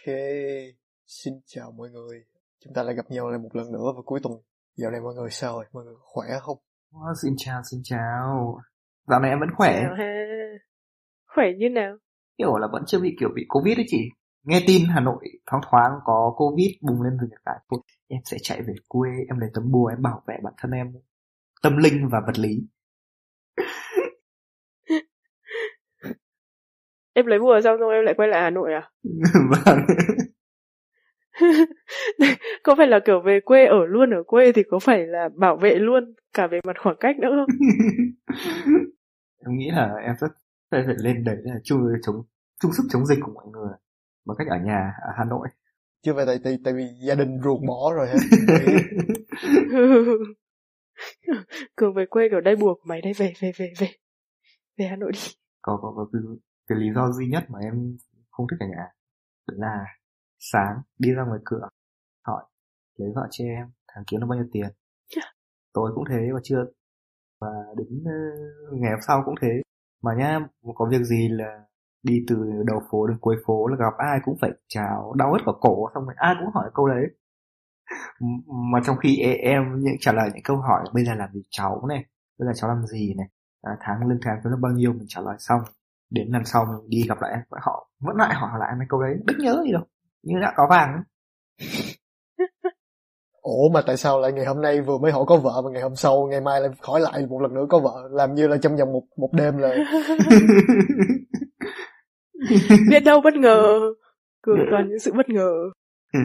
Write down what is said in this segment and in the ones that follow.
Ok, xin chào mọi người. Chúng ta lại gặp nhau lại một lần nữa vào cuối tuần. Dạo này mọi người sao rồi? Mọi người khỏe không? Oh, xin chào, xin chào. Dạo này em vẫn khỏe. Khỏe như nào? Kiểu là vẫn chưa bị kiểu bị Covid đấy chị. Nghe tin Hà Nội thoáng thoáng có Covid bùng lên từ tại. Thôi, Em sẽ chạy về quê, em lấy tấm bùa, em bảo vệ bản thân em. Tâm linh và vật lý. Em lấy bùa xong rồi em lại quay lại Hà Nội à? vâng. có phải là kiểu về quê ở luôn ở quê thì có phải là bảo vệ luôn cả về mặt khoảng cách nữa không? em nghĩ là em rất phải phải lên đấy là chung chống chung sức chống dịch của mọi người bằng cách ở nhà ở Hà Nội. Chưa phải tại, tại, tại vì gia đình ruột bỏ rồi hả? Cường về quê kiểu đây bùa của mày đây về về về về về Hà Nội đi. có có có cái, cái lý do duy nhất mà em không thích ở nhà đó là sáng đi ra ngoài cửa hỏi lấy vợ cho em tháng kiếm được bao nhiêu tiền? Tối cũng thế và trưa và đến ờ, ngày hôm sau cũng thế. Mà nhá có việc gì là đi từ đầu phố đến cuối phố là gặp ai cũng phải chào đau hết cả cổ xong rồi ai cũng hỏi câu đấy. Mà trong khi e- em những trả lời những câu hỏi bây giờ làm gì cháu này? Bây giờ cháu làm gì này? À, tháng lương tháng được bao nhiêu? Mình trả lời xong đến lần sau mình đi gặp lại họ vẫn lại hỏi lại mấy câu đấy đứt nhớ gì đâu như đã có vàng ấy. Ủa mà tại sao lại ngày hôm nay vừa mới hỏi có vợ mà ngày hôm sau ngày mai lại hỏi lại một lần nữa có vợ làm như là trong vòng một một đêm là Biết đâu bất ngờ. Cường toàn những sự bất ngờ.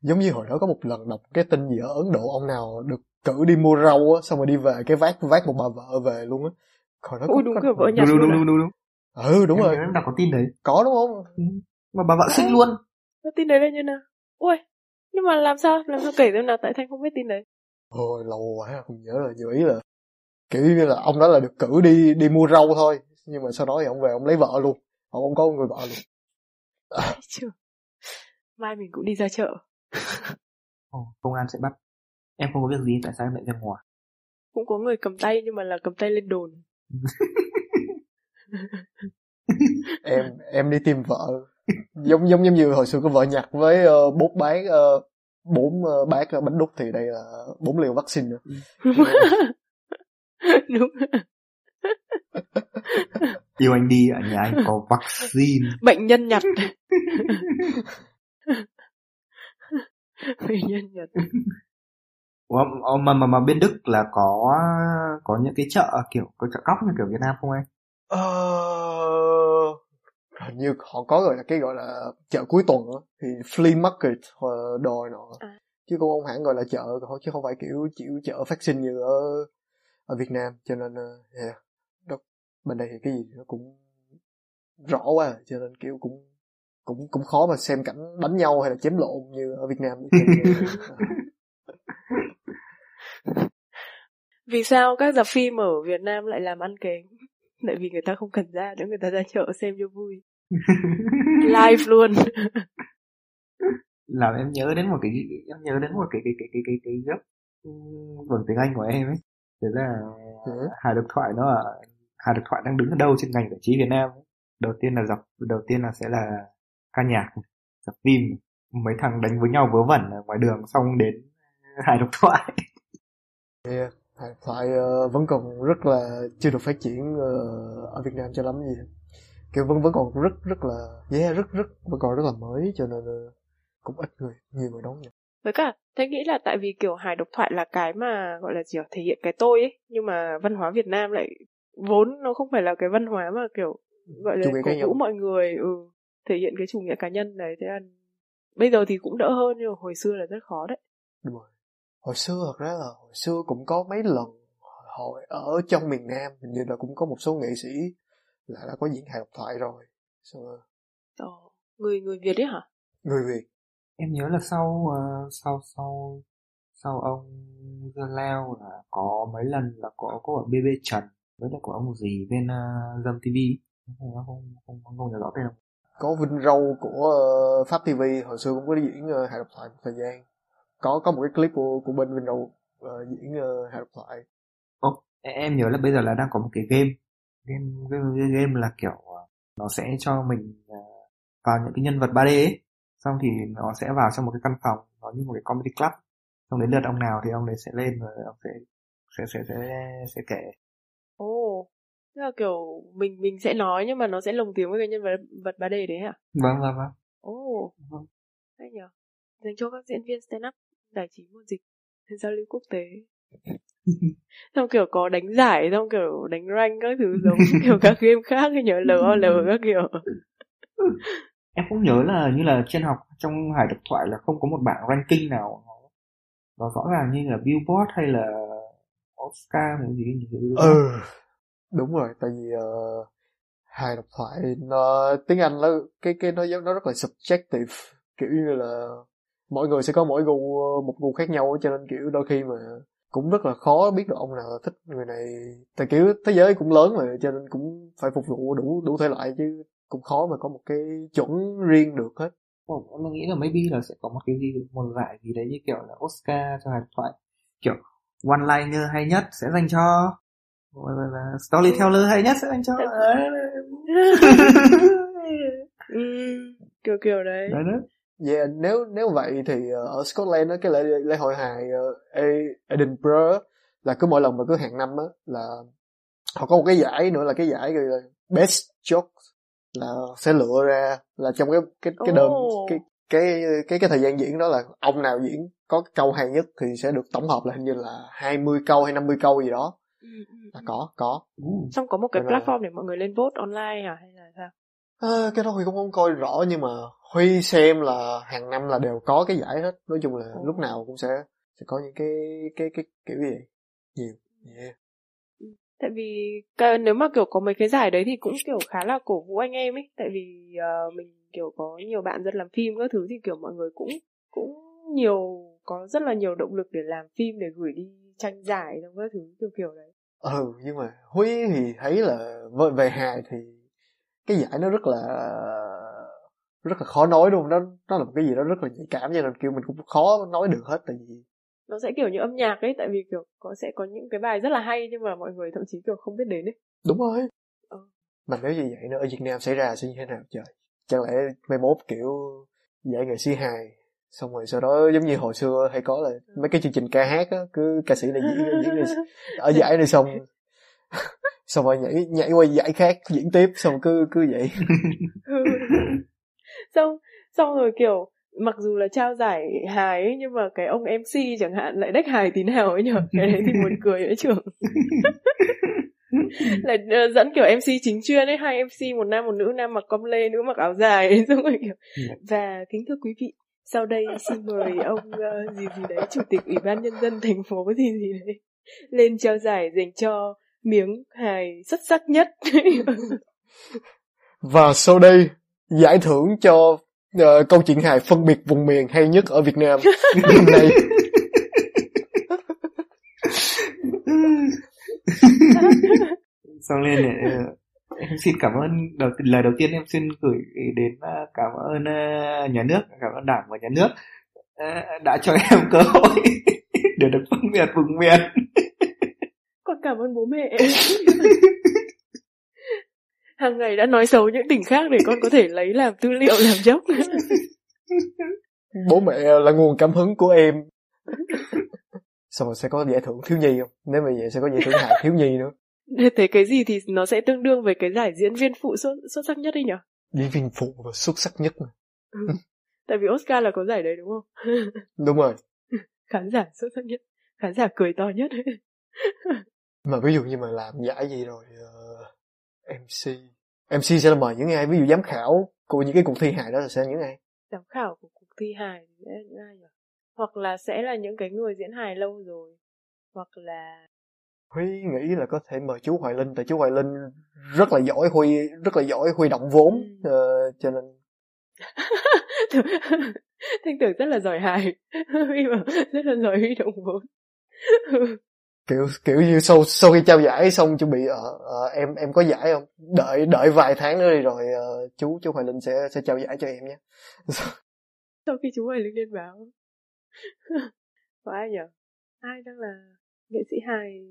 giống như hồi đó có một lần đọc cái tin gì ở Ấn Độ ông nào được cử đi mua rau á xong rồi đi về cái vác vác một bà vợ về luôn á. Hồi đó Ui đúng có- kiểu vợ đúng nhặt đúng đúng đúng đúng đúng Ừ đúng Em rồi, em đọc có tin đấy có đúng không? mà bà vợ xinh luôn Cái tin đấy là như nào? Ui, nhưng mà làm sao? Làm sao kể xem nào tại Thanh không biết tin đấy? Ôi lâu quá không nhớ là nhiều ý là kiểu như là ông đó là được cử đi đi mua rau thôi nhưng mà sau đó thì ông về ông lấy vợ luôn ông không có người vợ luôn chưa? Mai mình cũng đi ra chợ. Ồ, công an sẽ bắt em không có việc gì tại sao em lại ra ngoài Cũng có người cầm tay nhưng mà là cầm tay lên đồn. em em đi tìm vợ giống giống giống như hồi xưa có vợ nhặt với uh, bốn bán uh, bốn uh, bát uh, bánh đúc thì đây là bốn liều vaccine nữa đúng. yêu anh đi ở nhà anh có vaccine Bệnh nhân nhặt. Bệnh nhân nhặt. Mà mà mà bên Đức là có có những cái chợ kiểu có chợ cóc như kiểu Việt Nam không anh Ờ, hình như họ có gọi là cái gọi là chợ cuối tuần đó, thì flea market đồ nọ À. chứ cũng không hẳn gọi là chợ chứ không phải kiểu chịu chợ phát sinh như ở ở Việt Nam cho nên ờ, yeah. Đó, bên đây thì cái gì nó cũng rõ quá à, cho nên kiểu cũng cũng cũng khó mà xem cảnh đánh nhau hay là chém lộn như ở Việt Nam ờ, Vì sao các dạp phim ở Việt Nam lại làm ăn kém? Tại vì người ta không cần ra nữa, người ta ra chợ xem cho vui. Live luôn. làm em nhớ đến một cái em nhớ đến một cái cái cái cái cái cái gấp bằng tiếng Anh của em ấy thế là Ừ. Hà Độc Thoại nó ở Hà Độc Thoại đang đứng ở đâu trên ngành giải trí Việt Nam ấy. đầu tiên là dọc đầu tiên là sẽ là ca nhạc dọc phim mấy thằng đánh với nhau vớ vẩn ở ngoài đường xong đến Hà Độc Thoại yeah. Hài thoại ờ, vẫn còn rất là chưa được phát triển ờ, ở Việt Nam cho lắm gì kiểu vẫn vẫn còn rất rất là yeah, rất rất vẫn còn rất là mới cho nên ờ, cũng ít người nhiều người đón nhận Với cả, Thanh nghĩ là tại vì kiểu hài độc thoại là cái mà gọi là gì thể hiện cái tôi ấy. Nhưng mà văn hóa Việt Nam lại vốn nó không phải là cái văn hóa mà kiểu gọi là cổ vũ mọi người ừ, thể hiện cái chủ nghĩa cá nhân đấy. Thế là bây giờ thì cũng đỡ hơn nhưng mà hồi xưa là rất khó đấy. đúng rồi hồi xưa thật ra là hồi xưa cũng có mấy lần hồi ở trong miền Nam hình như là cũng có một số nghệ sĩ là đã có diễn hài độc thoại rồi. Xong rồi, Ờ, người người Việt ấy hả? người Việt. Em nhớ là sau ờ, sau sau sau ông Dương Leo là có mấy lần là có có ở BB Trần với lại của ông gì bên uh, Dâm TV không không không không, không nhớ rõ tên. Không có Vinh Râu của Pháp TV hồi xưa cũng có diễn uh, hài độc thoại một thời gian có có một cái clip của của bên Vinh Râu ờ, diễn uh, hài độc thoại. Ồ, em nhớ là bây giờ là đang có một cái game. Game game, game là kiểu ờ, nó sẽ cho mình vào những cái nhân vật 3D ấy. Xong thì nó sẽ vào trong một cái căn phòng nó như một cái comedy club. Xong đến lượt ông nào thì ông đấy sẽ lên và ông sẽ sẽ sẽ sẽ sẽ kể. Ồ, oh, tức là kiểu mình mình sẽ nói nhưng mà nó sẽ lồng tiếng với cái nhân vật vật 3D đấy hả? vâng vâng vâng. Ồ, oh, hay nhờ. Dành cho các diễn viên stand up giải trí mùa dịch giao lưu quốc tế. xong kiểu có đánh giải xong kiểu đánh rank các thứ giống kiểu các game khác nhớ LOL các kiểu. Em cũng nhớ là như là trên học trong hải độc thoại là không có một bảng ranking nào. Nó, nó rõ ràng như là billboard hay là oscar hay gì gì gì ừ đúng rồi tại vì uh, hài độc thoại nó tiếng anh nó cái cái nó nó rất là subjective kiểu như là mỗi người sẽ có mỗi gu một gu khác nhau cho nên kiểu đôi khi mà cũng rất là khó biết được ông nào thích người này. Tại kiểu thế giới cũng lớn mà cho nên cũng phải phục vụ đủ đủ thể loại chứ cũng khó mà có một cái chuẩn riêng được hết. Oh, em nghĩ là maybe là sẽ có một cái gì một giải gì đấy như kiểu là Oscar cho hài thoại kiểu one liner hay nhất sẽ dành cho là, là storyteller hay nhất sẽ dành cho. Ừ, kiểu kiểu đấy đấy Yeah, nếu nếu vậy thì uh, ở Scotland á cái lễ lễ hội hài uh, Edinburgh là cứ mỗi lần mà cứ hàng năm á là họ có một cái giải nữa là cái giải gọi là best joke là sẽ lựa ra là trong cái cái cái đơn Ồ. cái cái cái cái thời gian diễn đó là ông nào diễn có câu hay nhất thì sẽ được tổng hợp là hình như là 20 câu hay 50 câu gì đó. Ừ, ừ, là ừ. có có. Xong có một cái Nên là- platform để mọi người lên vote online à hay là sao? À, cái đó Huy cũng không coi rõ nhưng mà Huy xem là hàng năm là đều có cái giải hết. Nói chung là Ồ. lúc nào cũng sẽ sẽ có những cái cái cái kiểu gì. Nhiều. Yeah. tại vì nếu mà kiểu có mấy cái giải đấy thì cũng kiểu khá là cổ vũ anh em ấy. Tại vì ờ, mình kiểu có nhiều bạn dân làm phim các thứ thì kiểu mọi người cũng cũng nhiều có rất là nhiều động lực để làm phim để gửi đi tranh giải trong các thứ kiểu kiểu đấy. Ừ nhưng mà Huy thì thấy là về hài thì cái giải nó rất là rất là khó nói đúng không nó nó là một cái gì đó rất là nhạy cảm cho nên kiểu mình cũng khó nói được hết tại vì nó sẽ kiểu như âm nhạc ấy tại vì kiểu có sẽ có những cái bài rất là hay nhưng mà mọi người thậm chí kiểu không biết đến ấy. Đúng rồi. Ừ. mà nếu như vậy nữa ở Việt Nam xảy ra sẽ như thế nào trời? Chẳng lẽ mai mốt kiểu giải nghệ sĩ hài xong rồi sau đó giống như hồi xưa hay có là mấy cái chương trình ca hát á cứ ca sĩ này diễn diễn này, ở giải này xong xong rồi nhảy nhảy qua giải khác diễn tiếp xong cứ cứ vậy xong xong rồi kiểu mặc dù là trao giải hài ấy nhưng mà cái ông MC chẳng hạn lại đách hài tí nào ấy nhở? Cái đấy thì buồn cười ấy trưởng lại ờ, dẫn kiểu MC chính chuyên ấy hai MC một nam một nữ nam mặc com lê nữ mặc áo dài ấy, xong rồi kiểu và kính thưa quý vị sau đây xin mời ông ờ, gì gì đấy chủ tịch ủy ban nhân dân thành phố gì gì đấy lên trao giải dành cho miếng hài xuất sắc nhất. Và sau đây giải thưởng cho ờ, câu chuyện hài phân biệt vùng miền hay nhất ở Việt Nam. Năm nay xong lên để ờ, em xin cảm ơn đầu lời đầu tiên em xin gửi đến ờ, cảm ơn nhà nước cảm ơn đảng và nhà nước đã cho em cơ hội để được phân biệt vùng miền. Con cảm ơn bố mẹ hàng ngày đã nói xấu những tỉnh khác để con có thể lấy làm tư liệu làm dốc. Bố mẹ là nguồn cảm hứng của em. Xong rồi sẽ có giải thưởng thiếu nhi không? Nếu mà vậy sẽ có giải thưởng hài thiếu nhi nữa. Thế cái gì thì nó sẽ tương đương với cái giải diễn viên phụ xuất, xuất sắc nhất đi nhở? Diễn viên phụ và xuất sắc nhất mà. tại vì Oscar là có giải đấy đúng không? Đúng rồi. Khán giả xuất sắc nhất. Khán giả cười to nhất. Mà ví dụ như mà làm giải gì rồi uh, MC MC sẽ là mời những ai ví dụ giám khảo của những cái cuộc thi hài đó là sẽ là những ai? Giám khảo của cuộc thi hài thì sẽ là những ai nhỉ? Hoặc là sẽ là những cái người diễn hài lâu rồi. Hoặc là Huy nghĩ là có thể mời chú Hoài Linh tại chú Hoài Linh rất là giỏi Huy rất là giỏi huy động vốn Ừ. ờ, cho nên thanh tưởng rất là giỏi hài. Huy bảo rất là giỏi huy động vốn kiểu kiểu như sau sau khi trao giải xong chuẩn bị ờ ờ, em em có giải không? Đợi đợi vài tháng nữa đi rồi ờ, chú chú Hoài Linh sẽ sẽ trao giải cho em nhé. Sau khi chú Hoài Linh lên báo. Có ai nhỉ. Ai đang là nghệ sĩ hài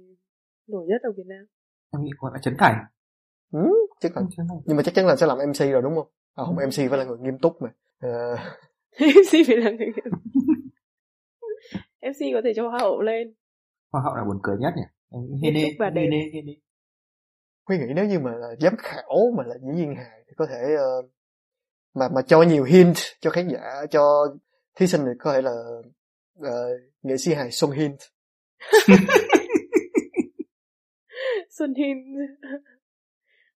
nổi nhất ở Việt Nam? Em nghĩ còn là Trấn Thành. Ừ, chắc là Trấn Thành. nhưng mà chắc chắn là sẽ làm MC rồi đúng không? À, không MC phải là người nghiêm túc mà. Ờ, MC phải là người MC có thể cho hoa hậu lên hoa hậu là buồn cười nhất nhỉ? Hê hê hê Huy nghĩ nếu như mà là giám khảo mà là diễn viên hài thì có thể ờ, mà mà cho nhiều hint cho khán giả cho thí sinh thì có thể là ờ, nghệ sĩ hài Song Hint. Xuân Hin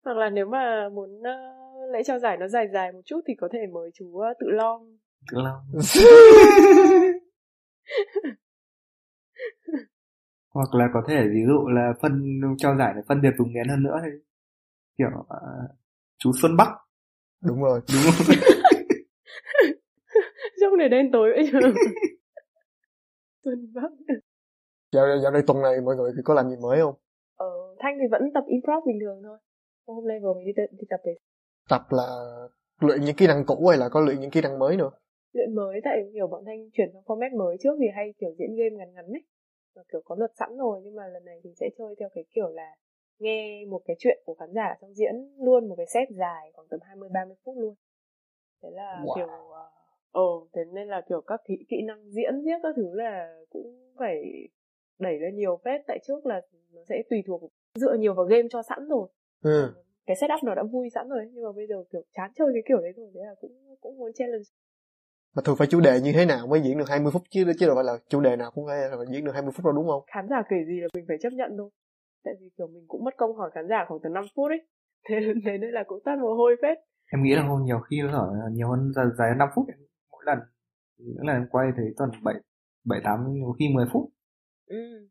hoặc là nếu mà muốn ờ, lễ trao giải nó dài dài một chút thì có thể mời chú ờ, Tự Long. Tự long hoặc là có thể ví dụ là phân trao giải để phân biệt vùng miền hơn nữa thì kiểu à, chú Xuân Bắc. Đúng rồi. Đúng không? Trông này đen tối vậy chứ Xuân Bắc. Dạo, dạo này tuần này mọi người thì có làm gì mới không? Ờ, Thanh thì vẫn tập improv bình thường thôi. Hôm nay vừa mới đi, đi tập về. Tập là luyện những kỹ năng cũ hay là có luyện những kỹ năng mới nữa? Luyện mới tại kiểu bọn Thanh chuyển sang format mới trước thì hay kiểu diễn game ngắn ngắn ấy kiểu có luật sẵn rồi nhưng mà lần này thì sẽ chơi theo cái kiểu là nghe một cái chuyện của khán giả xong diễn luôn một cái set dài khoảng tầm 20 30 phút luôn. Thế là Wow. kiểu ờ ồ thế nên là kiểu các kỹ kỹ năng diễn viết các thứ là cũng phải đẩy lên nhiều phết tại trước là nó sẽ tùy thuộc dựa nhiều vào game cho sẵn rồi. ừ. Cái setup nó đã vui sẵn rồi nhưng mà bây giờ kiểu chán chơi cái kiểu đấy rồi thế là cũng cũng muốn challenge mà thường phải chủ đề như thế nào mới diễn được 20 phút? Chứ chứ đâu phải là chủ đề nào cũng phải là diễn được 20 phút đâu đúng không? Khán giả kể gì là mình phải chấp nhận thôi. Tại vì kiểu mình cũng mất công hỏi khán giả khoảng từ 5 phút ấy. Thế, thế nên là cũng tắt mồ hôi phết. Em nghĩ là không nhiều khi nó ở nhiều hơn dài, dài 5 phút mỗi lần. Những lần em quay thấy toàn bảy bảy tám nhiều khi 10 phút. Ừ.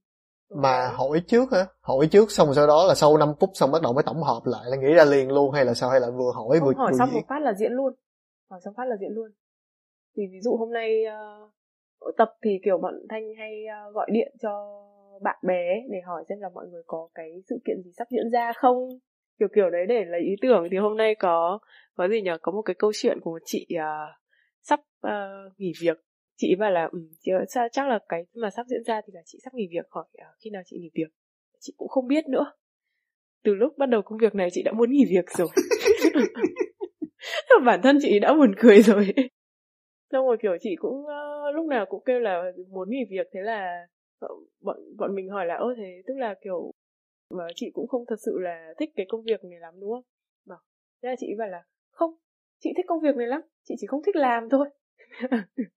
mà hỏi trước hả hỏi trước xong sau đó là sau 5 phút xong bắt đầu mới tổng hợp lại là nghĩ ra liền luôn hay là sao? Hay là vừa hỏi vừa không hỏi vừa xong diễn? một phát là diễn luôn. Hỏi xong phát là diễn luôn thì ví dụ hôm nay uh, tập thì kiểu bọn thanh hay uh, gọi điện cho bạn bè để hỏi xem là mọi người có cái sự kiện gì sắp diễn ra không? Kiểu kiểu đấy để lấy ý tưởng. Thì hôm nay có có gì nhở có một cái câu chuyện của một chị uh, sắp uh, nghỉ việc. Chị bảo là ừ, chị, ơi, chắc là cái mà sắp diễn ra thì là chị sắp nghỉ việc. Hỏi uh, khi nào chị nghỉ việc? Chị cũng không biết nữa. Từ lúc bắt đầu công việc này chị đã muốn nghỉ việc rồi. Bản thân chị đã buồn cười rồi xong rồi kiểu chị cũng ờ, lúc nào cũng kêu là muốn nghỉ việc thế là bọn bọn mình hỏi là ơ thế tức là kiểu mà chị cũng không thật sự là thích cái công việc này lắm đúng không? Bảo thế là chị bảo là không chị thích công việc này lắm chị chỉ không thích làm thôi.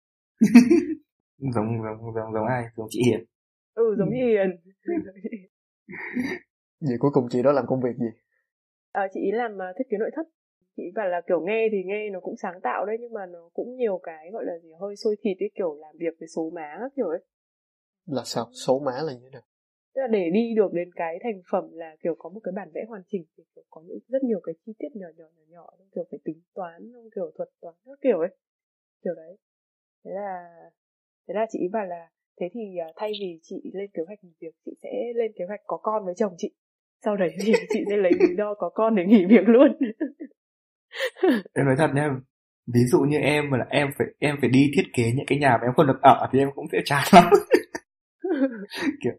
Giống giống giống giống ai? Giống chị Hiền. Ừ giống như hiền. Vậy cuối cùng chị đó làm công việc gì? Ờ, chị ý làm ờ, thiết kế nội thất chị bảo là kiểu nghe thì nghe nó cũng sáng tạo đấy nhưng mà nó cũng nhiều cái gọi là gì hơi sôi thịt ấy kiểu làm việc với số má các kiểu ấy. Là sao? Số má là như thế nào? Tức là để đi được đến cái thành phẩm là kiểu có một cái bản vẽ hoàn chỉnh thì kiểu có những rất nhiều cái chi tiết nhỏ nhỏ nhỏ nhỏ kiểu phải tính toán kiểu thuật toán các kiểu ấy. Kiểu đấy. Thế là thế là chị ý bảo là thế thì à, thay vì chị lên kế hoạch nghỉ việc chị sẽ lên kế hoạch có con với chồng chị. Sau đấy thì chị sẽ lấy lý do có con để nghỉ việc luôn em nói thật nha ví dụ như em mà là em phải em phải đi thiết kế những cái nhà mà em không được ở thì em cũng sẽ chán lắm. Kiểu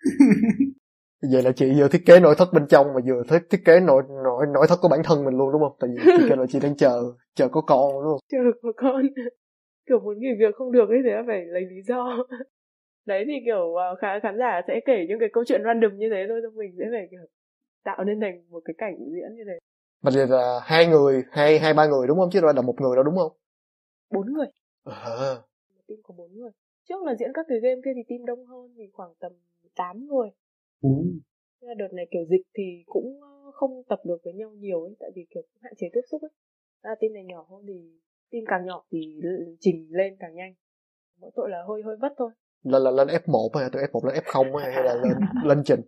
vậy là chị vừa thiết kế nội thất bên trong mà vừa thiết thiết kế nội nội nội thất của bản thân mình luôn đúng không? Tại vì chị kêu là chị đang chờ chờ có con đúng không? Chờ có con. Kiểu muốn nghỉ việc không được ấy thế phải lấy lý do. Đấy thì kiểu à, khán khán giả sẽ kể những cái câu chuyện random như thế thôi xong mình sẽ phải kiểu tạo nên thành một cái cảnh diễn như thế mà là hai người hai hai ba người đúng không? Chứ đâu là một người đâu đúng không? Bốn người. À, team có bốn người. Trước là diễn các cái game kia thì team đông hơn thì khoảng tầm 8 người. Ừ. Thế là đợt này kiểu dịch thì cũng ờ, không tập được với nhau nhiều ấy tại vì kiểu cũng hạn chế tiếp xúc ấy. À, team này nhỏ hơn thì team càng nhỏ thì trình lên càng nhanh. Mỗi tội là hơi hơi vất thôi. Là là lên F1 hay từ F1 lên F0 hay hay là lên lên trình?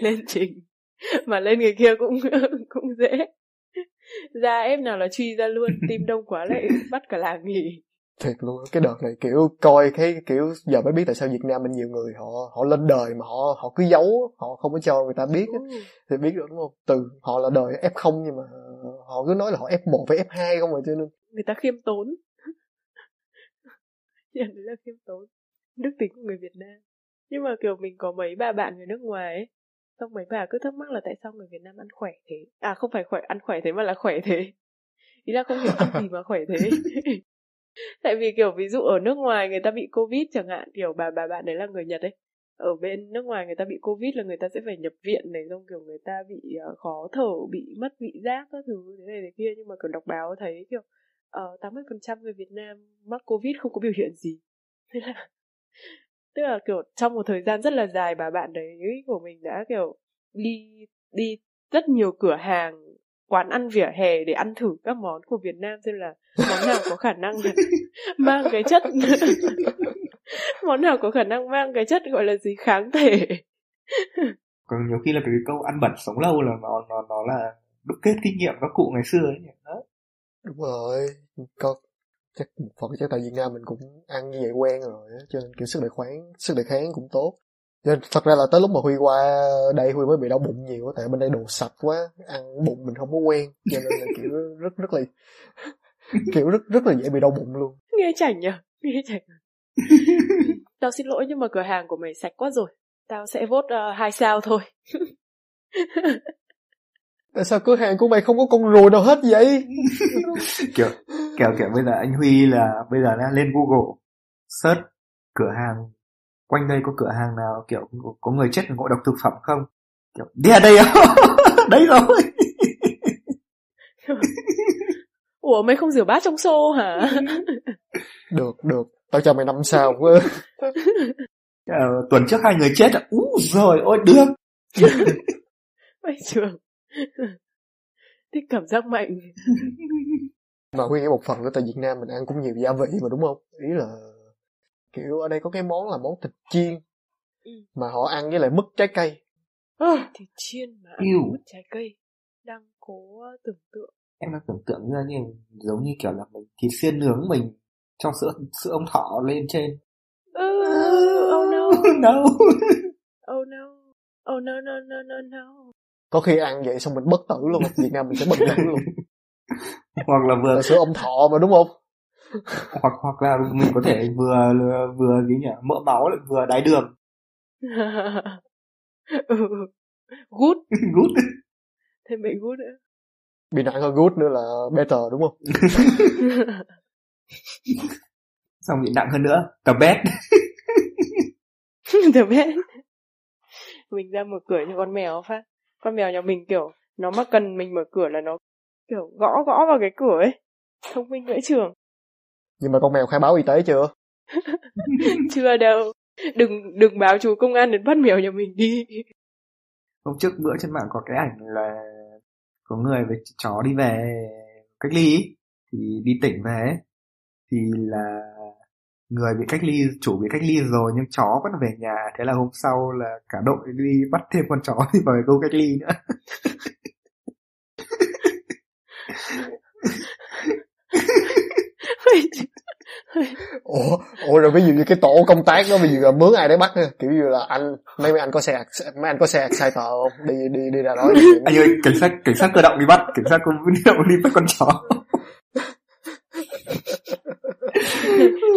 Lên trình mà lên người kia cũng cũng dễ. Ra ép nào là truy ra luôn team đông quá lại bắt cả làng nghỉ. Thiệt luôn cái đợt này kiểu coi cái kiểu giờ mới biết tại sao Việt Nam mình nhiều người họ họ lên đời mà họ họ cứ giấu họ không có cho người ta biết. Ừ. thì biết được đúng không? Từ họ là đời F0 nhưng mà họ cứ nói là họ F1 với F2 không mà cho nên người ta khiêm tốn. Nhận đấy là khiêm tốn. Đức tính của người Việt Nam. Nhưng mà kiểu mình có mấy bà bạn người nước ngoài ấy xong mấy bà cứ thắc mắc là tại sao người Việt Nam ăn khỏe thế? À không phải khỏe ăn khỏe thế mà là khỏe thế. Ý là không hiểu ăn gì mà khỏe thế. Tại vì kiểu ví dụ ở nước ngoài người ta bị covid chẳng hạn kiểu bà bà bạn đấy là người nhật ấy ở bên nước ngoài người ta bị covid là người ta sẽ phải nhập viện này xong kiểu người ta bị uh, khó thở bị mất vị giác các thứ thế này thế kia. Nhưng mà kiểu đọc báo thấy kiểu ờ, uh, 80% người Việt Nam mắc covid không có biểu hiện gì. Thế là tức là kiểu trong một thời gian rất là dài bà bạn đấy của mình đã kiểu đi đi rất nhiều cửa hàng quán ăn vỉa hè để ăn thử các món của Việt Nam xem là món nào có khả năng mang cái chất món nào có khả năng mang cái chất gọi là gì kháng thể. Còn nhiều khi là cái câu ăn bẩn sống lâu là nó nó nó là đúc kết kinh nghiệm các cụ ngày xưa ấy nhỉ? Đó. Đúng rồi. Có chắc một phần chắc tại Việt Nam mình cũng ăn như vậy quen rồi cho nên kiểu sức đề kháng sức đề kháng cũng tốt. Nên thật ra là tới lúc mà Huy qua đây Huy mới bị đau bụng nhiều tại bên đây đồ sạch quá ăn bụng mình không có quen cho nên là kiểu rất rất là kiểu rất rất là dễ bị đau bụng luôn. Nghe chảnh nhỉ nghe chảnh. Tao xin lỗi nhưng mà cửa hàng của mày sạch quá rồi tao sẽ vote uh, hai sao thôi. Tại sao cửa hàng của mày không có con ruồi nào hết vậy? Kiểu kiểu kiểu bây giờ anh Huy là bây giờ đã lên Google search cửa hàng quanh đây có cửa hàng nào kiểu có người chết ngộ độc thực phẩm không? Kiểu đi ở đây đấy rồi. Ủa mày không rửa bát trong xô hả? Được được. Tao cho mày năm sao quá. Ờ, tuần trước hai người chết à ú rồi ôi được. Mày trường thích cảm giác mạnh mà huy nghĩ một phần nữa tại Việt Nam mình ăn cũng nhiều gia vị mà đúng không? Ý là kiểu ở đây có cái món là món thịt chiên ừ. mà họ ăn với lại mứt trái cây. À, thịt chiên mà ăn mứt trái cây. Đang cố tưởng tượng. Em đang tưởng tượng ra như giống như kiểu là mình thịt xiên nướng mình trong sữa sữa ông thọ lên trên. Uh, oh no. No. Oh no. Oh no no no no no. Có khi ăn vậy xong mình bất tử luôn Việt Nam mình sẽ bất tử luôn hoặc là vừa sữa ông thọ mà đúng không? Hoặc hoặc là mình có thể vừa vừa cái nhỉ? Mỡ máu lại vừa đái đường. Ừ. good good thêm bị good nữa. Bị nặng hơn good nữa là better đúng không? Xong bị nặng hơn nữa the best the best mình ra mở cửa cho con mèo phát. Con mèo nhà mình kiểu nó mà cần mình mở cửa là nó kiểu gõ gõ vào cái cửa ấy. Thông minh vẽ trường. Nhưng mà con mèo khai báo y tế chưa? Chưa đâu. Đừng đừng báo chú công an đến bắt mèo nhà mình đi. Hôm trước bữa trên mạng có cái ảnh là có người với chó đi về cách ly thì đi tỉnh về thì là người bị cách ly chủ bị cách ly rồi nhưng chó vẫn về nhà. Thế là hôm sau là cả đội đi bắt thêm con chó đi vào câu cách ly nữa ủa ủa rồi ví dụ như cái tổ công tác đó ví dụ là mướn ai để bắt nữa. Kiểu như là anh mấy mấy anh có xe mấy anh có xe sai tờ không? Đi đi đi ra đó. Anh ơi cảnh sát cảnh sát cơ động đi bắt. Cảnh sát cơ động đi bắt con chó.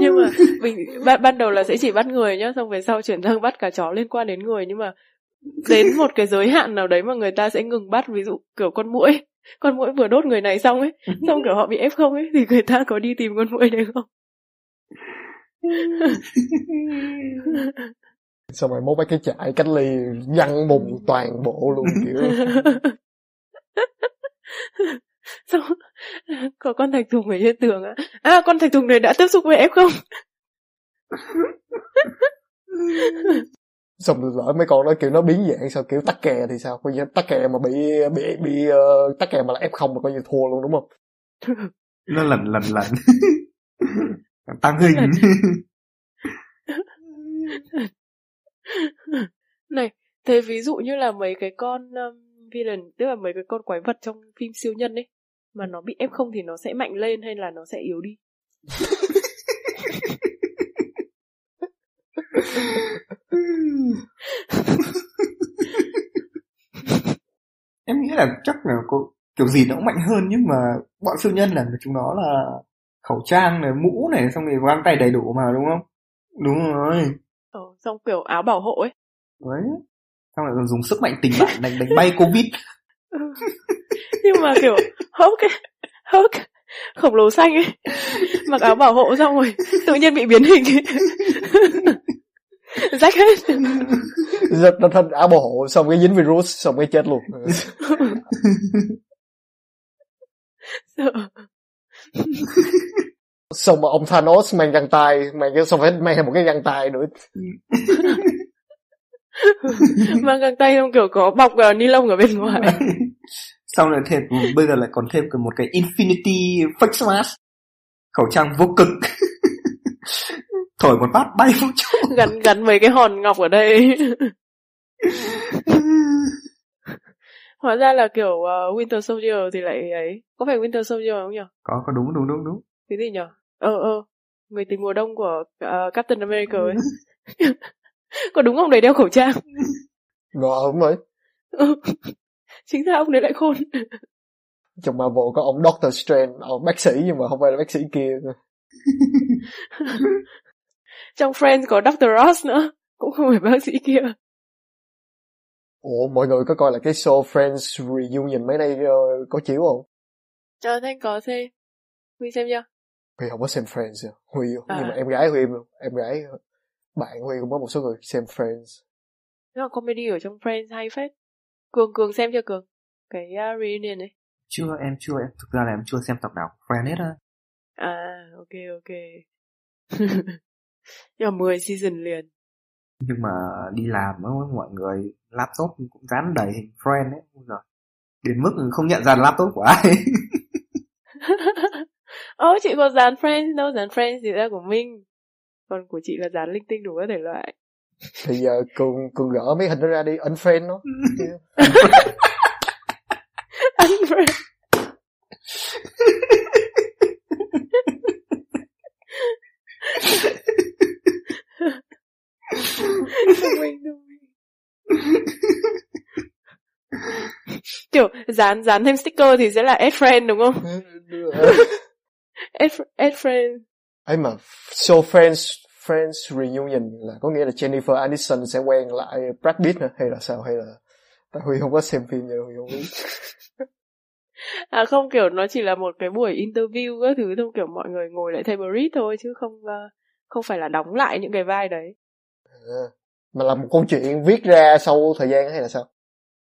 Nhưng mà mình ban, ban đầu là sẽ chỉ bắt người nhá xong về sau chuyển sang bắt cả chó liên quan đến người. Nhưng mà đến một cái giới hạn nào đấy mà người ta sẽ ngừng bắt ví dụ kiểu con muỗi con muỗi vừa đốt người này xong ấy xong kiểu họ bị ép không ấy thì người ta có đi tìm con muỗi đấy không? Xong rồi mốt mấy cái trại cách ly văng bùng toàn bộ luôn kiểu. Xong có con thạch thùng ở trên tường á à con thạch thùng này đã tiếp xúc với em không xong rồi lỡ mấy con đó kiểu nó biến dạng sao kiểu tắc kè thì sao? Coi như tắc kè mà bị bị bị uh, tắc kè mà là f không mà coi như thua luôn đúng không? Nó lần lần lần tăng hình. Này thế ví dụ như là mấy cái con um, villain tức là mấy cái con quái vật trong phim siêu nhân ấy mà nó bị ép không thì nó sẽ mạnh lên hay là nó sẽ yếu đi em nghĩ là chắc là có kiểu gì nó cũng mạnh hơn nhưng mà bọn siêu nhân là chúng nó là khẩu trang này mũ này xong rồi găng tay đầy đủ mà đúng không? Đúng rồi. Ờ, xong kiểu áo bảo hộ ấy. Đấy. Xong lại còn dùng sức mạnh tình bạn đánh đánh bay covid. Nhưng mà kiểu Hulk ấy, Hulk khổng lồ xanh ấy. Mặc áo bảo hộ xong rồi tự nhiên bị biến hình rách hết. Rất nó thành áo bảo hộ xong cái dính virus xong cái chết luôn. Xong mà ông Thanos mang găng tay mang cái xong phải mang thêm một cái găng tay nữa. Mang găng tay không kiểu có bọc uh, ni lông ở bên ngoài. Xong rồi thêm bây giờ lại còn thêm một cái infinity face mask khẩu trang vô cực thổi một phát bay vũ trụ gắn gắn mấy cái hòn ngọc ở đây. Hóa ra là kiểu uh, Winter Soldier thì lại ấy. Có phải Winter Soldier không nhỉ? Có có đúng đúng đúng đúng. Cái gì nhỉ? Ờ ờ. Người tình mùa đông của uh, Captain America ấy. Có đúng ông đấy đeo khẩu trang. Ngọ đúng rồi Ừ. chính ra ông đấy lại khôn. Trong Marvel có ông Doctor Strange ông bác sĩ nhưng mà không phải là bác sĩ kia trong Friends có Dr. Ross nữa cũng không phải bác sĩ kia ủa mọi người có coi là cái show Friends Reunion mấy nay uh, có chiếu không Ờ, Thanh có xem. Huy xem chưa? Huy không có xem Friends à. Huy À. nhưng mà em gái Huy em gái bạn Huy cũng có một số người xem Friends Nhưng mà comedy ở trong Friends hay phết. Cường Cường xem chưa Cường? Cái uh, reunion ấy. chưa em chưa em thực ra là em chưa xem tập nào Friends hết á À, ok ok. Nhưng mà 10 season liền. nhưng mà đi làm với mọi người laptop cũng dán đầy hình Friends ấy Ôi giời. đến mức không nhận ra laptop của ai Ồ, chị có dán Friends đâu, dán Friends thì ra của mình. Còn của chị là dán linh tinh đủ các thể loại. thì giờ cường cường gỡ mấy hình đó ra đi unfriend nó Unfriend. Minh kiểu dán dán thêm sticker thì sẽ là add friend đúng không? Add, add friend. Ấy mà show Friends Friends Reunion là có nghĩa là Jennifer Aniston sẽ quen lại Brad Pitt hả? hay là sao? Hay là tại Huy không có xem phim nhiều Huy không biết. À không kiểu nó chỉ là một cái buổi interview các thứ thôi kiểu mọi người ngồi lại table read thôi chứ không ờ, không phải là đóng lại những cái vai đấy. À, mà là một câu chuyện viết ra sau thời gian hay là sao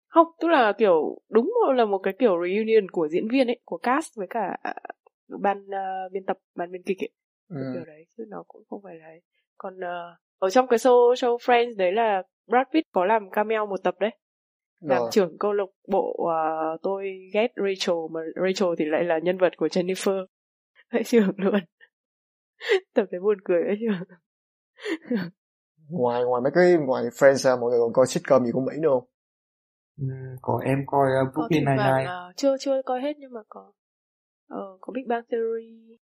không tức là kiểu đúng là một cái kiểu reunion của diễn viên ấy của cast với cả ờ, ban ờ, biên tập ban biên kịch ấy ừ. kiểu đấy chứ nó cũng không phải là ấy. còn ờ, ở trong cái show show Friends đấy là Brad Pitt có làm cameo một tập đấy làm Rồi. trưởng câu lạc bộ ờ, tôi ghét Rachel mà Rachel thì lại là nhân vật của Jennifer lại trưởng luôn tập đấy buồn cười đấy chứ ngoài ngoài mấy cái ngoài Friends ra mọi người còn coi sitcom gì của Mỹ nữa không? Ừm, có em coi uh, Brooklyn thoảng Nine-Nine. ờ, chưa chưa coi hết nhưng mà có ờ, có Big Bang Theory.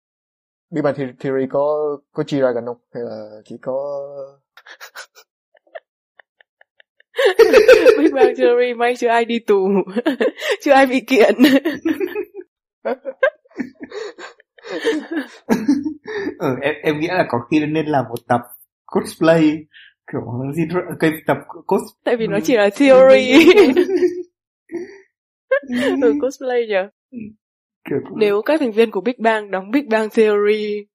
Big Bang The- Theory có có G-Dragon không? Hay là chỉ có Big Bang Theory may chưa ai đi tù. Chưa ai bị kiện. Ừ, em em nghĩ là có khi nên làm một tập cosplay kiểu gì cái tập cos tại vì nó chỉ là theory. Ừ cosplay nhỉ? Kiểu nếu các thành viên của Big Bang đóng Big Bang Theory.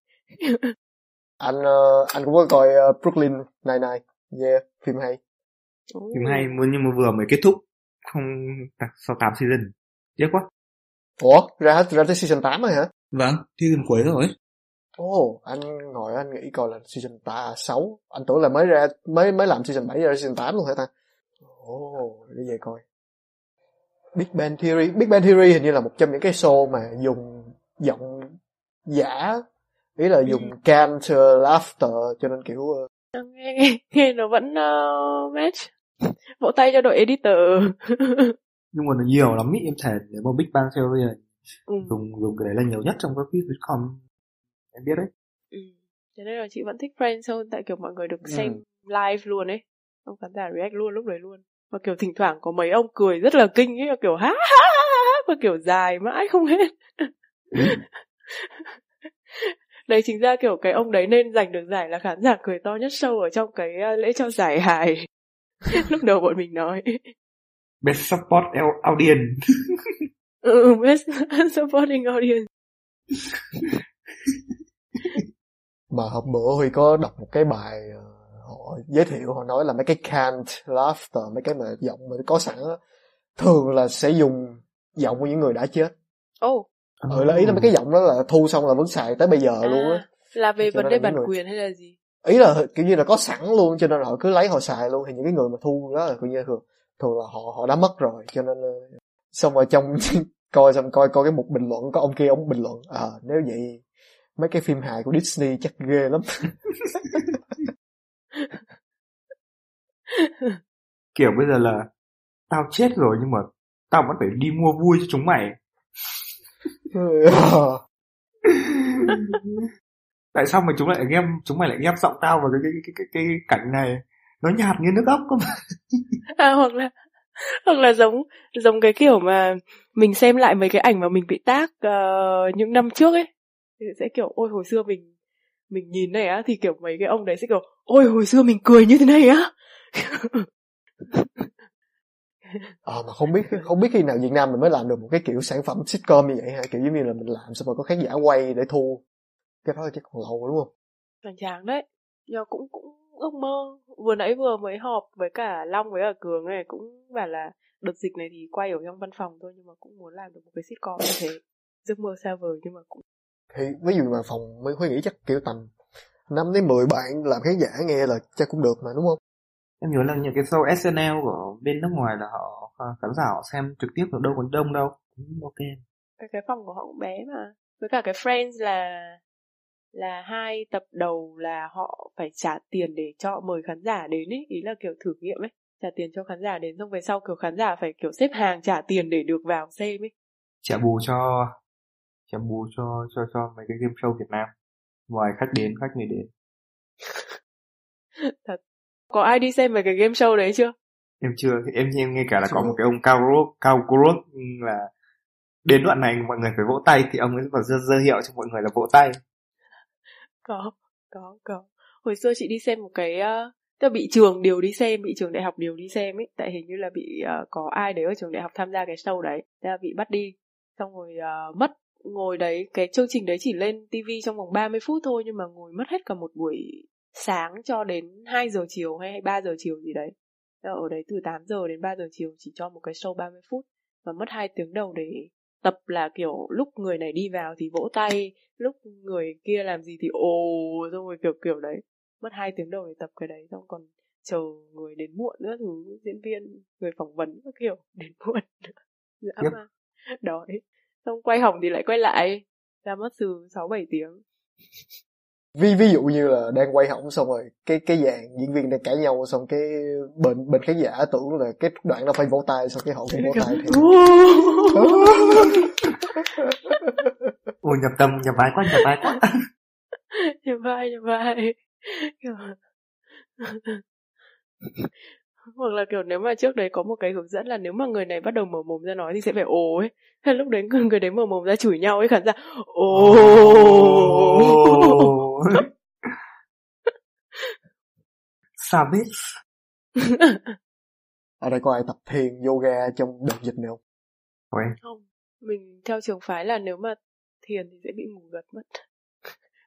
Anh ờ, anh cũng có coi ờ, Brooklyn Nine-Nine. Yeah phim hay. Phim hay muốn nhưng mà vừa mới kết thúc không sau 8 season. Tiếc quá. Ủa ra hết ra tới season 8 rồi hả? Vâng season cuối rồi Ồ, anh ngồi anh nghĩ coi là season 3, 6 Anh tưởng là mới ra Mới mới làm season 7 ra season 8 luôn hả ta? Ồ, để về coi. Big Bang Theory Big Bang Theory hình như là một trong những cái show mà dùng giọng giả Ý là dùng canned uh, laughter Cho nên kiểu uh, nghe, nghe, nghe nó vẫn uh, match. Vỗ tay cho đội editor. Nhưng mà nó nhiều lắm ý em thề nếu mà Big Bang Theory ừ. dùng dùng cái đấy là nhiều nhất trong các quiz com em biết đấy. Ừ. thế nên là chị vẫn thích Friends hơn tại kiểu mọi người được Ừ. xem live luôn ấy. Ông khán giả react luôn lúc đấy luôn. Và kiểu thỉnh thoảng có mấy ông cười rất là kinh ấy kiểu ha ha và kiểu dài mãi không hết. Đấy chính ra kiểu cái ông đấy nên giành được giải là khán giả cười to nhất show ở trong cái uh, lễ trao giải hài. Lúc đầu bọn mình nói. Best support au- audience. Ừ best supporting audience mà hôm bữa Huy có đọc một cái bài ờ, họ giới thiệu họ nói là mấy cái canned laughter mấy cái mà giọng mà có sẵn á, thường là sẽ dùng giọng của những người đã chết. Oh ừ là ý là mấy cái giọng đó là thu xong là vẫn xài tới bây giờ luôn á. à, là về vấn đề bản người- quyền hay là gì? Ý là kiểu như là có sẵn luôn cho nên là họ cứ lấy họ xài luôn thì những cái người mà thu đó là kiểu như thường thường là họ họ đã mất rồi cho nên xong rồi trong coi xong coi coi cái một bình luận có ông kia ông bình luận à nếu vậy mấy cái phim hài của Disney chắc ghê lắm. Kiểu bây giờ là tao chết rồi nhưng mà tao vẫn phải đi mua vui cho chúng mày. Tại sao mà chúng lại ghép chúng mày lại ghép giọng tao vào cái cái cái cái, cái, cái cảnh này? Nó nhạt như nước ốc cơ mà. À hoặc là hoặc là giống giống cái kiểu mà mình xem lại mấy cái ảnh mà mình bị tác uh, những năm trước ấy thì sẽ kiểu ôi hồi xưa mình mình nhìn này á thì kiểu mấy cái ông đấy sẽ kiểu ôi hồi xưa mình cười như thế này á. Ờ mà không biết không biết khi nào Việt Nam mình mới làm được một cái kiểu sản phẩm sitcom như vậy ha kiểu giống như là mình làm xong rồi có khán giả quay để thu. Cái đó chắc còn lâu đúng không? Hoành tráng đấy. Nhưng cũng cũng ước mơ. Vừa nãy vừa mới họp với cả long với cả cường này cũng bảo là đợt dịch này thì quay ở trong văn phòng thôi nhưng mà cũng muốn làm được một cái sitcom như thế. Giấc mơ xa vời nhưng mà cũng thì ví dụ mà phòng mới Huy nghĩ chắc kiểu tầm năm đến 10 bạn làm khán giả nghe là chắc cũng được mà đúng không? Em nhớ là những cái show SNL của bên nước ngoài là họ à, khán giả họ xem trực tiếp ở đâu còn đông đâu. Cũng ok. Cái cái phòng của họ cũng bé mà. Với cả cái Friends là là hai tập đầu là họ phải trả tiền để cho mời khán giả đến ý ý là kiểu thử nghiệm ấy. Trả tiền cho khán giả đến xong về sau kiểu khán giả phải kiểu xếp hàng trả tiền để được vào xem ấy. Trả bù cho trả bù cho cho cho mấy cái game show Việt Nam. Ngoài khách đến khách mới đến. Có ai đi xem mấy cái game show đấy chưa? Em chưa. Em em nghe cả là có một cái ông cao Rốt cao Rốt là đến đoạn này mọi người phải vỗ tay thì ông ấy còn dơ, dơ hiệu cho mọi người là vỗ tay. Có có có. Hồi xưa chị đi xem một cái uh, tức là bị trường điều đi xem bị trường đại học điều đi xem ấy. Tại hình như là bị uh, có ai đấy ở trường đại học tham gia cái show đấy. Thế là bị bắt đi. Xong rồi uh, mất ngồi đấy cái chương trình đấy chỉ lên tivi trong vòng 30 phút thôi nhưng mà ngồi mất hết cả một buổi sáng cho đến 2 giờ chiều hay 3 giờ chiều gì đấy. Ở đấy từ 8 giờ đến 3 giờ chiều chỉ cho một cái show 30 phút và mất 2 tiếng đầu để tập là kiểu lúc người này đi vào thì vỗ tay lúc người kia làm gì thì ồ xong rồi kiểu kiểu đấy. Mất hai tiếng đầu để tập cái đấy xong còn chờ người đến muộn nữa thứ diễn viên người phỏng vấn các kiểu đến muộn dã Yep. đói xong quay hỏng thì lại quay lại. Ra mất từ sáu bảy tiếng. Ví ví dụ như là đang quay hỏng xong rồi cái cái dàn diễn viên đang cãi nhau xong cái bên bên khán giả tưởng là cái đoạn đó phải vỗ tay xong cái họ cũng vỗ tay thì ôi nhập tâm nhập vai quá nhập vai quá. Nhập vai nhập vai hoặc là kiểu nếu mà trước đấy có một cái hướng dẫn là nếu mà người này bắt đầu mở mồm ra nói thì sẽ phải ồ ấy. Thế lúc đấy người, người đấy mở mồm ra chửi nhau ấy khán giả ồ. Savage ở đây có ai tập thiền yoga trong đợt dịch này không? Ôi, không. Mình theo trường phái là nếu mà thiền thì sẽ bị ngủ gật mất.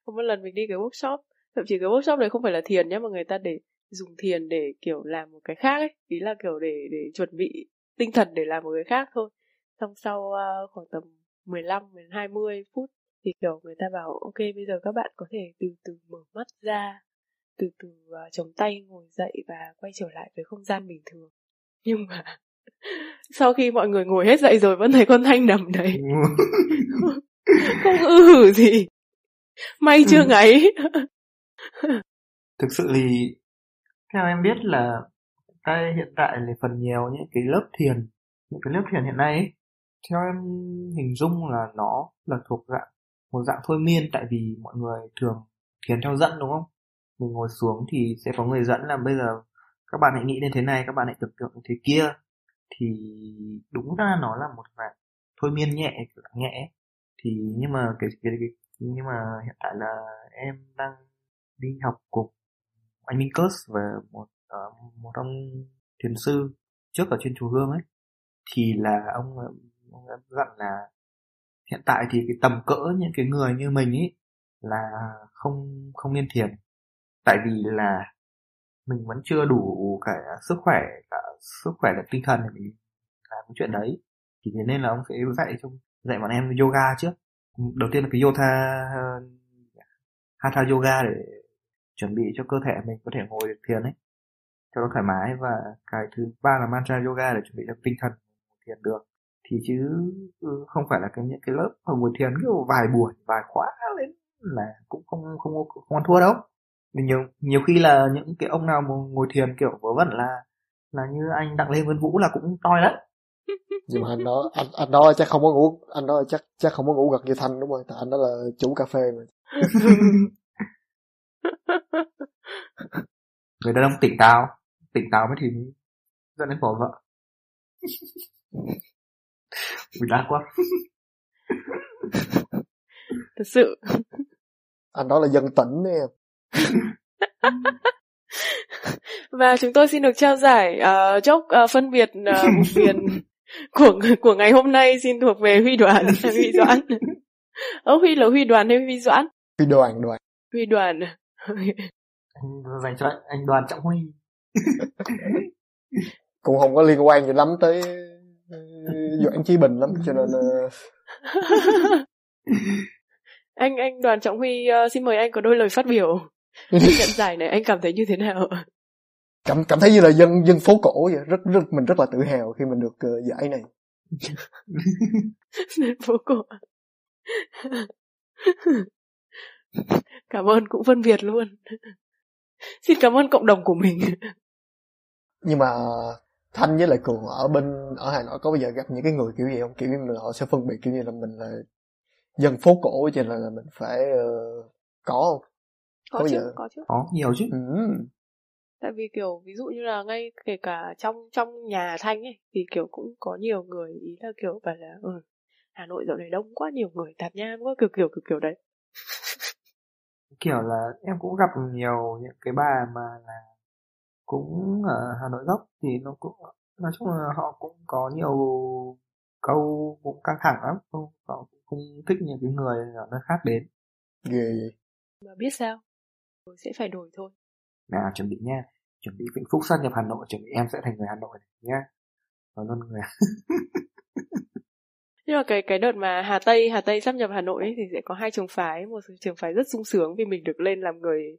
Có một lần mình đi cái workshop thậm chí cái workshop đấy không phải là thiền nhé mà người ta để dùng thiền để kiểu làm một cái khác ấy. Ý là kiểu để để chuẩn bị tinh thần để làm một cái khác thôi. Xong sau uh, khoảng tầm 15 đến 20 phút thì kiểu người ta bảo ok bây giờ các bạn có thể từ từ mở mắt ra từ từ uh, chống tay ngồi dậy và quay trở lại với không gian bình thường. Nhưng mà sau khi mọi người ngồi hết dậy rồi vẫn thấy con thanh nằm đấy. Không ư hử gì. May chưa Ừ. ngáy. Thực sự thì theo em biết là cái hiện tại là phần nhiều những cái lớp thiền những cái lớp thiền hiện nay ấy, theo em hình dung là nó là thuộc dạng một dạng thôi miên tại vì mọi người thường thiền theo dẫn đúng không? Mình ngồi xuống thì sẽ có người dẫn là bây giờ các bạn hãy nghĩ đến thế này các bạn hãy tưởng tượng như thế kia. Thì đúng ra nó là một dạng thôi miên nhẹ nhẹ thì nhưng mà cái, cái, cái nhưng mà hiện tại là em đang đi học cùng anh Minh Cus và một uh, một ông thiền sư trước ở trên chùa Hương ấy thì là ông ông dặn là hiện tại thì cái tầm cỡ những cái người như mình ấy là không không nên thiền. Tại vì là mình vẫn chưa đủ cả sức khỏe cả sức khỏe lẫn tinh thần để mình làm cái chuyện đấy. Thì thế nên là ông sẽ dạy cho dạy bọn em yoga trước. Đầu tiên là cái yoga hatha yoga để chuẩn bị cho cơ thể mình có thể ngồi được thiền ấy cho nó thoải mái. Và cái thứ ba là mantra yoga để chuẩn bị cho tinh thần thiền được. Thì chứ ừ, không phải là cái những cái lớp ở ngồi thiền kiểu vài buổi vài khóa lên là cũng không không không, không ăn thua đâu. Nhiều nhiều khi là những cái ông nào mà ngồi thiền kiểu vớ vẩn là là như anh đặng lê vân vũ là cũng toi đấy nhưng mà anh đó anh, anh đó chắc không có ngủ anh đó chắc chắc không có ngủ gật như thanh đúng không? Tại anh đó là chủ cà phê mà người đàn ông tỉnh táo tỉnh táo mới thì dẫn đến bỏ vợ mình đã quá thật sự anh đó là dân tỉnh đấy em và chúng tôi xin được trao giải uh, chốc uh, phân biệt uh, một viền của của ngày hôm nay xin thuộc về Huy Đoàn Huy Doãn. Ơ Huy là Huy Đoàn hay Huy Doãn? Huy Đoàn đoàn. Huy Đoàn. Anh dành cho anh, anh Đoàn Trọng Huy. Cũng không có liên quan gì lắm tới Doãn Chí Bình lắm cho nên uh... anh anh Đoàn Trọng Huy uh, xin mời anh có đôi lời phát biểu. Nhận giải này anh cảm thấy như thế nào? Cảm cảm thấy như là dân dân phố cổ vậy rất rất mình rất là tự hào khi mình được uh, giải này. Phố cổ cảm ơn cũng phân biệt luôn. Xin cảm ơn cộng đồng của mình. Nhưng mà thanh với lại cường ở bên ở hà nội có bao giờ gặp những cái người kiểu gì không? Kiểu như là họ sẽ phân biệt kiểu như là mình là dân phố cổ cho nên là mình phải uh, có không? Có, có chứ giờ? có chứ. Có nhiều chứ. Ừ. tại vì kiểu ví dụ như là ngay kể cả trong trong nhà thanh ấy thì kiểu cũng có nhiều người ý là kiểu bảo là ừ, hà nội dạo này đông quá nhiều người tạp nham quá kiểu kiểu kiểu kiểu đấy kiểu là em cũng gặp nhiều những cái bà mà là cũng ở Hà Nội gốc thì nó cũng nói chung là họ cũng có nhiều câu cũng căng thẳng lắm không họ cũng không thích những cái người ở nơi khác đến. Ghê vậy. Mà biết sao? Rồi sẽ phải đổi thôi. Nào chuẩn bị nha. Chuẩn bị vĩnh phúc sát nhập hà nội chuẩn bị em sẽ thành người hà nội nhá. Nói luôn người nhưng mà cái cái đợt mà Hà Tây Hà Tây sắp nhập Hà Nội ấy, thì sẽ có hai trường phái một trường phái rất sung sướng vì mình được lên làm người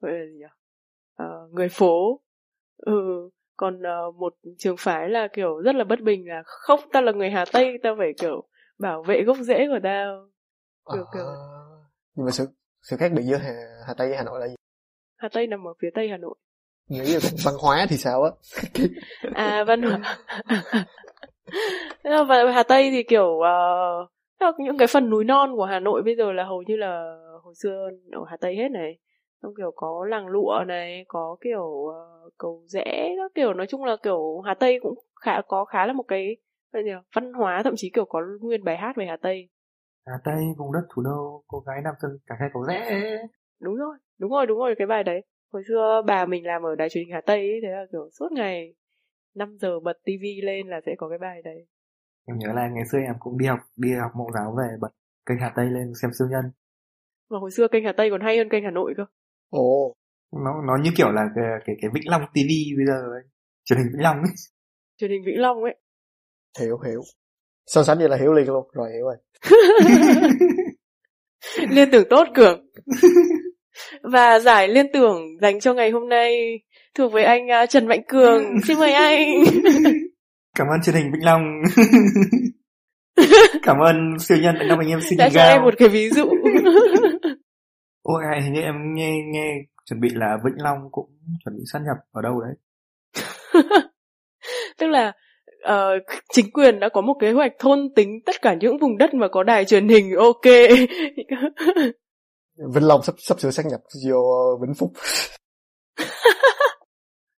gọi là gì nhỉ? Uh, người phố. Ừ còn uh, một trường phái là kiểu rất là bất bình là không ta là người Hà Tây ta phải kiểu bảo vệ gốc rễ của tao. Kiểu, à, kiểu nhưng mà sự sự khác biệt giữa Hà, Hà Tây và Hà Nội là gì? Hà Tây nằm ở phía tây Hà Nội. Nghĩ là văn hóa thì sao á? À văn hóa và Hà Tây thì kiểu uh, những cái phần núi non của Hà Nội bây giờ là hầu như là hồi xưa ở Hà Tây hết này. Xong kiểu có làng lụa này có kiểu uh, cầu rẽ các kiểu. Nói chung là kiểu Hà Tây cũng khá có khá là một cái văn hóa thậm chí kiểu có nguyên bài hát về Hà Tây. Hà Tây vùng đất thủ đô cô gái nam tân cả hai cầu rẽ. Đúng rồi đúng rồi đúng rồi cái bài đấy. Hồi xưa bà mình làm ở đài truyền hình Hà Tây ấy, thế là kiểu suốt ngày 5 giờ bật tivi lên là sẽ có cái bài đấy. Em nhớ là ngày xưa em cũng đi học đi học mẫu giáo về bật kênh Hà Tây lên xem siêu nhân. Mà hồi xưa kênh Hà Tây còn hay hơn kênh Hà Nội cơ. Ồ. Nó nó như kiểu là cái cái, cái Vĩnh Long TV bây giờ ấy. truyền hình Vĩnh Long ấy. Truyền hình Vĩnh Long ấy. Hiểu hiểu. So sánh vậy là hiểu liền luôn rồi hiểu rồi. Liên tưởng tốt cường. Và giải liên tưởng dành cho ngày hôm nay thuộc với anh uh, Trần Mạnh Cường. Xin mời anh. Cảm ơn truyền hình Vĩnh Long. Cảm ơn siêu nhân năm anh em xin đã cho em một cái ví dụ. Ôi hình như em nghe nghe chuẩn bị là Vĩnh Long cũng chuẩn bị sát nhập ở đâu đấy. Tức là uh, chính quyền đã có một kế hoạch thôn tính tất cả những vùng đất mà có đài truyền hình ok. Vĩnh Long sắp sắp sửa sát nhập vô Vĩnh Phúc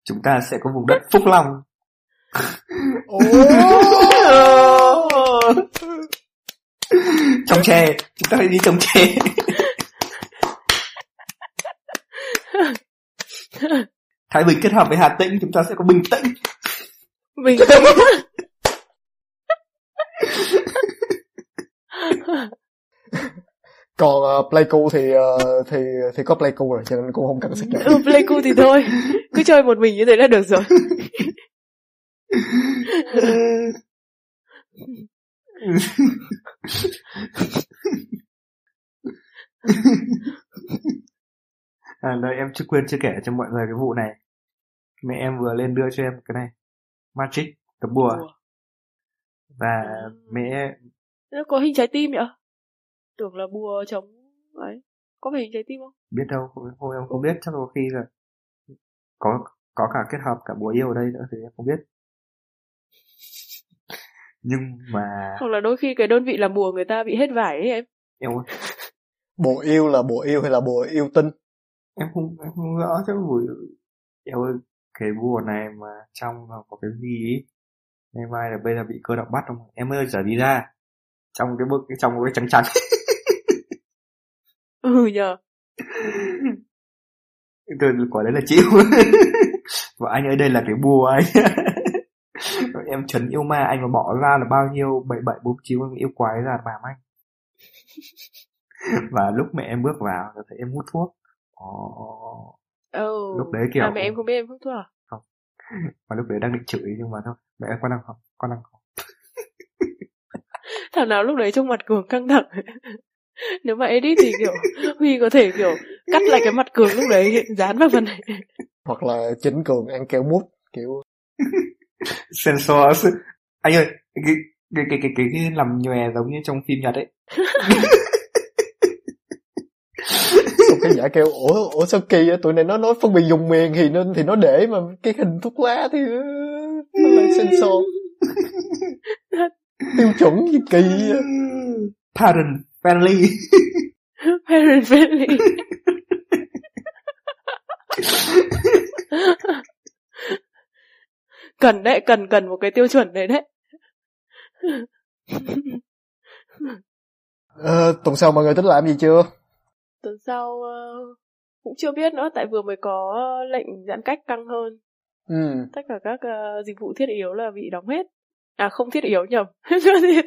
chúng ta sẽ có vùng đất Phúc Long. Trồng chè chúng ta hãy đi trồng chè Thái Bình kết hợp với Hà Tĩnh chúng ta sẽ có bình tĩnh. Mình còn uh, Playco thì uh, thì thì có Playco rồi cho nên cũng không cần xếp chọn ừ, Pleiku thì thôi. Cứ chơi một mình như thế là được rồi. À, đây em chưa quên chưa kể cho mọi người cái vụ này. Mẹ em vừa lên đưa cho em cái này. Magic tập bùa. Và À. mẹ Nó có hình trái tim nhỉ Tưởng là bùa chống ấy Có phải hình trái tim không? Biết đâu không, không em không biết chắc có khi là có có cả kết hợp cả bùa yêu ở đây nữa thì em không biết. Nhưng mà Hoặc là đôi khi cái đơn vị làm bùa người ta bị hết vải ấy em. Em bộ yêu là bộ yêu hay là bộ yêu tinh? Em không em không rõ chứ buổi em ơi cái bùa này mà trong nó có cái gì ấy ngày mai là bây giờ bị cơ động bắt không em ơi giờ đi ra. Trong cái bức trong cái trắng trắng Ừ nhờ. Tôi quả đấy là chịu. Và anh ơi đây là cái bùa anh. Em trấn yêu ma anh mà bỏ ra là bao nhiêu? Bảy bảy bốn chín yêu quái ra bà anh. Và lúc mẹ em bước vào là thấy em hút thuốc. Ồ, Ừ lúc đấy kiểu À mẹ em không biết em hút thuốc à? Mà lúc đấy đang định chửi nhưng mà thôi mẹ con đang học con đang học Thảo nào lúc đấy trông mặt cường căng thẳng Nếu mà edit thì kiểu Huy có thể kiểu cắt lại cái mặt cường lúc đấy Dán vào phần này. Hoặc là chính cường ăn kẹo mút kiểu sensor anh ơi cái cái cái cái cái, cái làm nhòe giống như trong phim nhật ấy. Xong cái giả kêu ủa ủa sao kỳ vậy? Tụi này nó nói phân biệt dùng miền thì nên thì nó để mà cái hình thuốc lá thì nó nó là sensor. Tiêu chuẩn gì kỳ vậy? parent friendly Parent friendly Cần đấy, cần cần một cái tiêu chuẩn đấy đấy. Ờ, tuần sau mọi người tính làm gì chưa? Tuần sau ờ, cũng chưa biết nữa Tại vừa mới có lệnh giãn cách căng hơn. Ừ. Tất cả các ờ, dịch vụ thiết yếu là bị đóng hết. À không thiết yếu nhầm.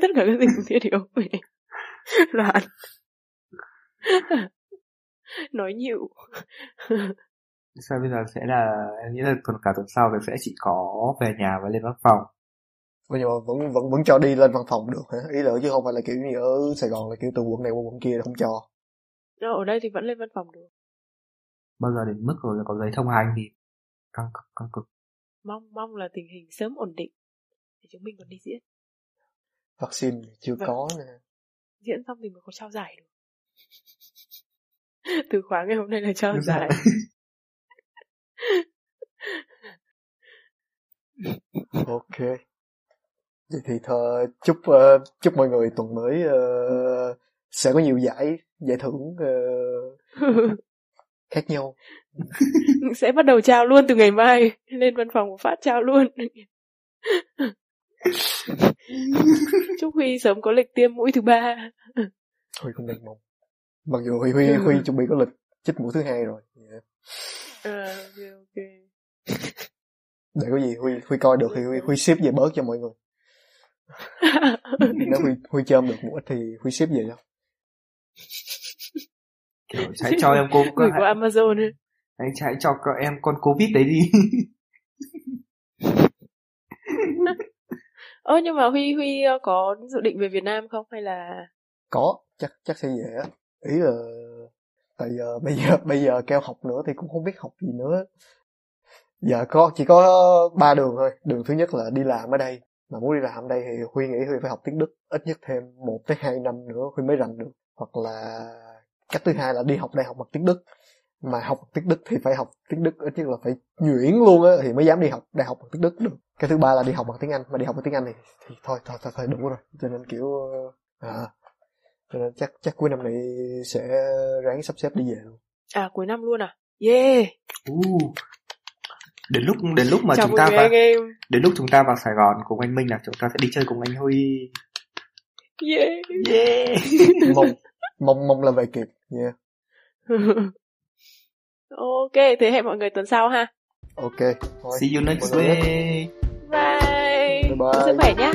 Tất cả các dịch vụ thiết yếu bị loạn. Nói nhịu sao bây giờ sẽ là em nghĩ là tuần cả tuần sau thì sẽ chỉ có về nhà và lên văn phòng. Bây giờ vẫn vẫn vẫn cho đi lên văn phòng được hả? Ý là chứ không phải là kiểu như ở Sài Gòn là kiểu từ quận này qua quận kia là không cho. Ờ, Ở đây thì vẫn lên văn phòng được. Bao giờ đến mức rồi là có giấy thông hành thì căng cực căng cực. Mong mong là tình hình sớm ổn định Để chúng mình còn đi diễn. Vaccine chưa Vâng. có nè Diễn xong thì mới có trao giải được. Từ khóa ngày hôm nay là trao giải. Ok. Vậy thì thơ chúc ờ, chúc mọi người tuần mới ờ, sẽ có nhiều giải giải thưởng ờ, khác nhau. Sẽ bắt đầu trao luôn từ ngày mai Lên văn phòng một phát trao luôn Chúc Huy sớm có lịch tiêm mũi thứ ba. Huy cũng đang mong. Mặc dù Huy Huy, Huy chuẩn bị có lịch chích mũi thứ hai rồi. Dạ. Ờ, ok ok. Để có gì Huy Huy coi được thì Huy, Huy ship về bớt cho mọi người. Nếu Huy Huy chôm được ít thì Huy ship về cho. Kiểu hãy cho em cô Gửi qua Amazon ấy. hãy hãy cho các em con covid đấy đi Ơ, nhưng mà Huy Huy ờ, có dự định về Việt Nam không? Hay là có, chắc chắc sẽ về á. Ý là tại giờ, bây giờ bây giờ kêu học nữa thì cũng không biết học gì nữa. Giờ có, chỉ có ba đường thôi. Đường thứ nhất là đi làm ở đây. Mà muốn đi làm ở đây thì huy nghĩ huy phải học tiếng đức ít nhất thêm một tới hai năm nữa huy mới rành được. Hoặc là cách thứ hai là đi học đại học bằng tiếng đức mà học tiếng đức thì phải học tiếng đức ít nhất là phải nhuyễn luôn á thì mới dám đi học đại học bằng tiếng đức được cái thứ ba là đi học bằng tiếng anh mà đi học bằng tiếng anh thì, thì thôi thôi thôi, thôi đủ rồi cho nên kiểu à, cho nên chắc chắc cuối năm này sẽ ráng sắp xếp đi về luôn À cuối năm luôn à? Yeah. uh. đến lúc đến lúc mà Chào chúng ta vào em. đến lúc chúng ta vào Sài Gòn cùng anh Minh là chúng ta sẽ đi chơi cùng anh Huy Yeah. yeah mong mong mong là về kịp nha Ok, thế hẹn mọi người tuần sau ha. Ok. Thôi. See you next week. Bye. Bye. bye. Sức khỏe nhé.